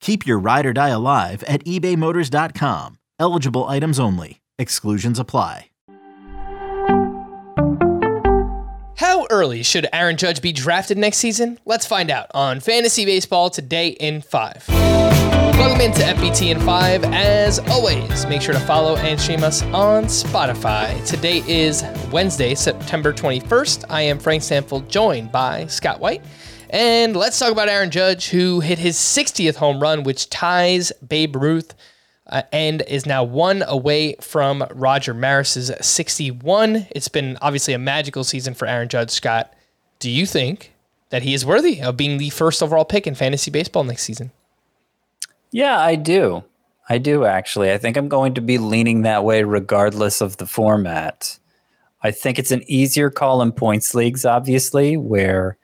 Keep your ride or die alive at ebaymotors.com. Eligible items only. Exclusions apply. How early should Aaron Judge be drafted next season? Let's find out on Fantasy Baseball today in 5. Welcome into FBT in 5. As always, make sure to follow and stream us on Spotify. Today is Wednesday, September 21st. I am Frank Stampfel, joined by Scott White. And let's talk about Aaron Judge, who hit his 60th home run, which ties Babe Ruth uh, and is now one away from Roger Maris's 61. It's been obviously a magical season for Aaron Judge. Scott, do you think that he is worthy of being the first overall pick in fantasy baseball next season? Yeah, I do. I do actually. I think I'm going to be leaning that way regardless of the format. I think it's an easier call in points leagues, obviously, where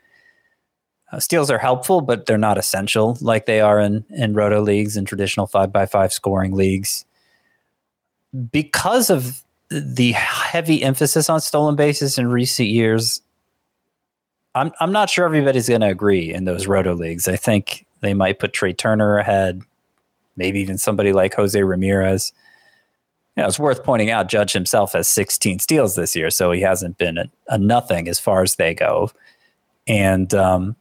uh, steals are helpful, but they're not essential like they are in in roto leagues and traditional five by five scoring leagues. Because of the heavy emphasis on stolen bases in recent years, I'm I'm not sure everybody's going to agree in those roto leagues. I think they might put Trea Turner ahead, maybe even somebody like Jose Ramirez. You know, it's worth pointing out Judge himself has 16 steals this year, so he hasn't been a, a nothing as far as they go. And um,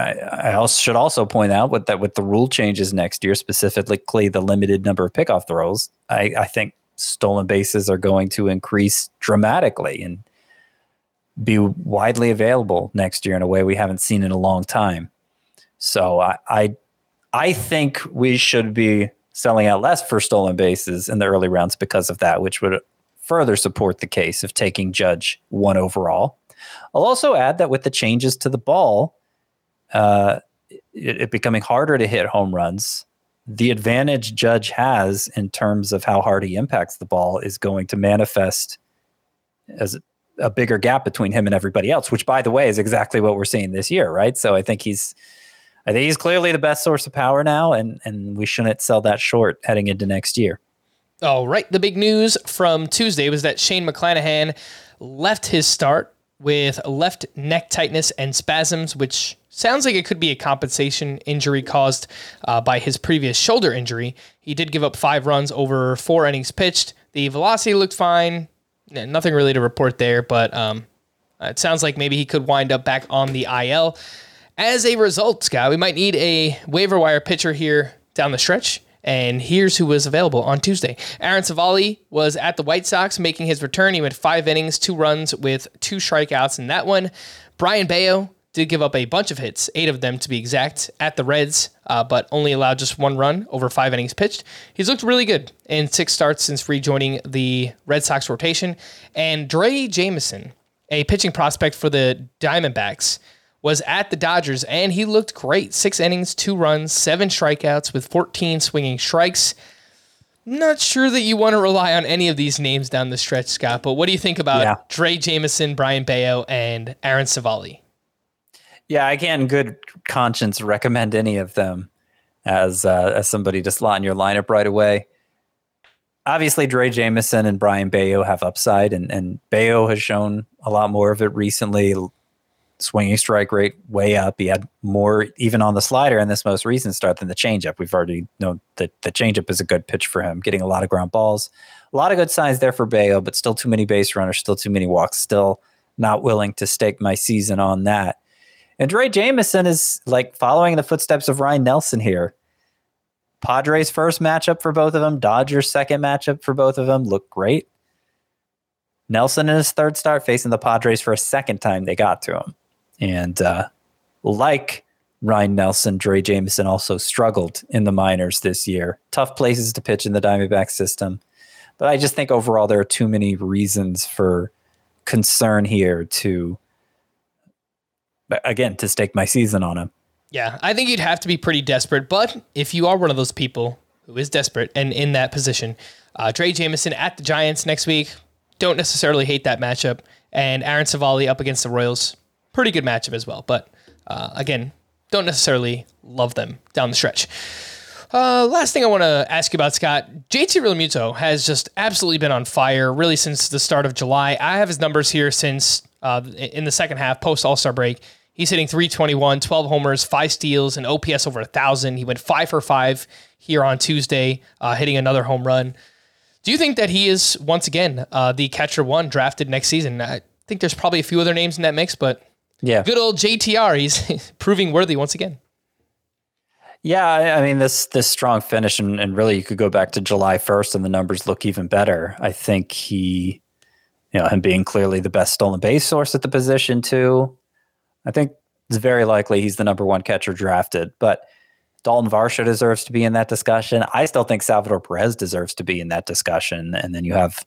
I, I also should also point out with that with the rule changes next year, specifically the limited number of pickoff throws, I, I think stolen bases are going to increase dramatically and be widely available next year in a way we haven't seen in a long time. So I, I, I think we should be selling out less for stolen bases in the early rounds because of that, which would further support the case of taking Judge one overall. I'll also add that with the changes to the ball, uh, it, it becoming harder to hit home runs, the advantage Judge has in terms of how hard he impacts the ball is going to manifest as a bigger gap between him and everybody else, which by the way is exactly what we're seeing this year, right? So I think he's I think he's clearly the best source of power now and and we shouldn't sell that short heading into next year. All right, the big news from Tuesday was that Shane McClanahan left his start with left neck tightness and spasms, which sounds like it could be a compensation injury caused uh, by his previous shoulder injury. He did give up five runs over four innings pitched. The velocity looked fine. Nothing really to report there, but um, it sounds like maybe he could wind up back on the IL. As a result, Scott, we might need a waiver wire pitcher here down the stretch. And here's who was available on Tuesday. Aaron Civale was at the White Sox making his return. He went five innings, two runs with two strikeouts in that one. Brayan Bello did give up a bunch of hits, eight of them to be exact, at the Reds, uh, but only allowed just one run over five innings pitched. He's looked really good in six starts since rejoining the Red Sox rotation. And Drey Jameson, a pitching prospect for the Diamondbacks, was at the Dodgers and he looked great. Six innings, two runs, seven strikeouts with 14 swinging strikes. Not sure that you want to rely on any of these names down the stretch, Scott, but what do you think about yeah. Drey Jameson, Brayan Bello, and Aaron Civale? Yeah, I can't good conscience recommend any of them as uh, as somebody to slot in your lineup right away. Obviously, Drey Jameson and Brayan Bello have upside, and, and Bello has shown a lot more of it recently swinging strike rate way up. He had more even on the slider in this most recent start than the changeup. We've already known that the changeup is a good pitch for him, getting a lot of ground balls. A lot of good signs there for Bello, but still too many base runners, still too many walks, still not willing to stake my season on that. And Drey Jameson is like following the footsteps of Ryan Nelson here. Padres first matchup for both of them, Dodgers second matchup for both of them look great Nelson in his third start facing the Padres for a second time, they got to him. And uh, like Ryan Nelson, Drey Jameson also struggled in the minors this year. Tough places to pitch in the Diamondback system. But I just think overall there are too many reasons for concern here to, again, to stake my season on him. Yeah, I think you'd have to be pretty desperate. But if you are one of those people who is desperate and in that position, uh, Drey Jameson at the Giants next week, don't necessarily hate that matchup. And Aaron Civale up against the Royals, pretty good matchup as well. But uh, again, don't necessarily love them down the stretch. Uh, last thing I want to ask you about, Scott. JT Realmuto has just absolutely been on fire, really, since the start of July. I have his numbers here since uh, in the second half, post All Star break. He's hitting 321, 12 homers, five steals, and OPS over a 1,000. He went five for five here on Tuesday, uh, hitting another home run. Do you think that he is, once again, uh, the catcher one drafted next season? I think there's probably a few other names in that mix, but yeah. Good old JTR. He's proving worthy once again. Yeah, I mean this this strong finish, and, and really you could go back to July first, and the numbers look even better. I think he, you know, him being clearly the best stolen base source at the position too. I think it's very likely he's the number one catcher drafted, but Dalton Varsho deserves to be in that discussion. I still think Salvador Perez deserves to be in that discussion, and then you have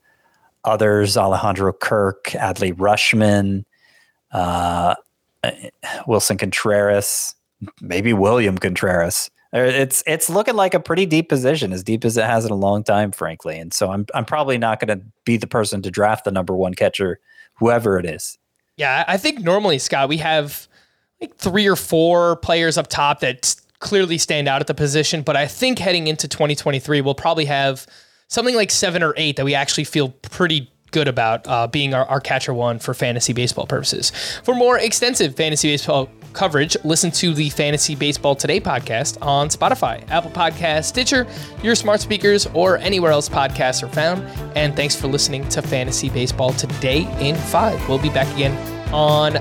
others: Alejandro Kirk, Adley Rutschman, uh, Willson Contreras, maybe William Contreras. Uh, it's it's looking like a pretty deep position, as deep as it has in a long time, frankly. And so I'm I'm probably not going to be the person to draft the number one catcher, whoever it is. Yeah, I think normally, Scott, we have like three or four players up top that clearly stand out at the position. But I think heading into 2023, we'll probably have something like seven or eight that we actually feel pretty good about uh, being our, our catcher one for fantasy baseball purposes. For more extensive fantasy baseball coverage, listen to the Fantasy Baseball Today podcast on Spotify, Apple Podcast, Stitcher, your smart speakers, or anywhere else podcasts are found. And thanks for listening to Fantasy Baseball Today in 5. We'll be back again on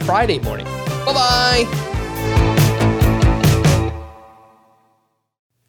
Friday morning. Bye bye.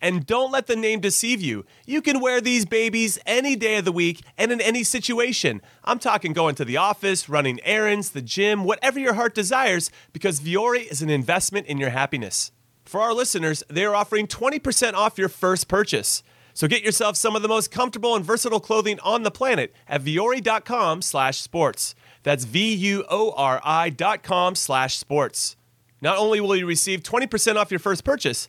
and don't let the name deceive you. You can wear these babies any day of the week and in any situation. I'm talking going to the office, running errands, the gym, whatever your heart desires, because Vuori is an investment in your happiness. For our listeners, they are offering 20% off your first purchase. So get yourself some of the most comfortable and versatile clothing on the planet at vuori.com slash sports. That's V-U-O-R-I dot com slash sports. Not only will you receive 20% off your first purchase,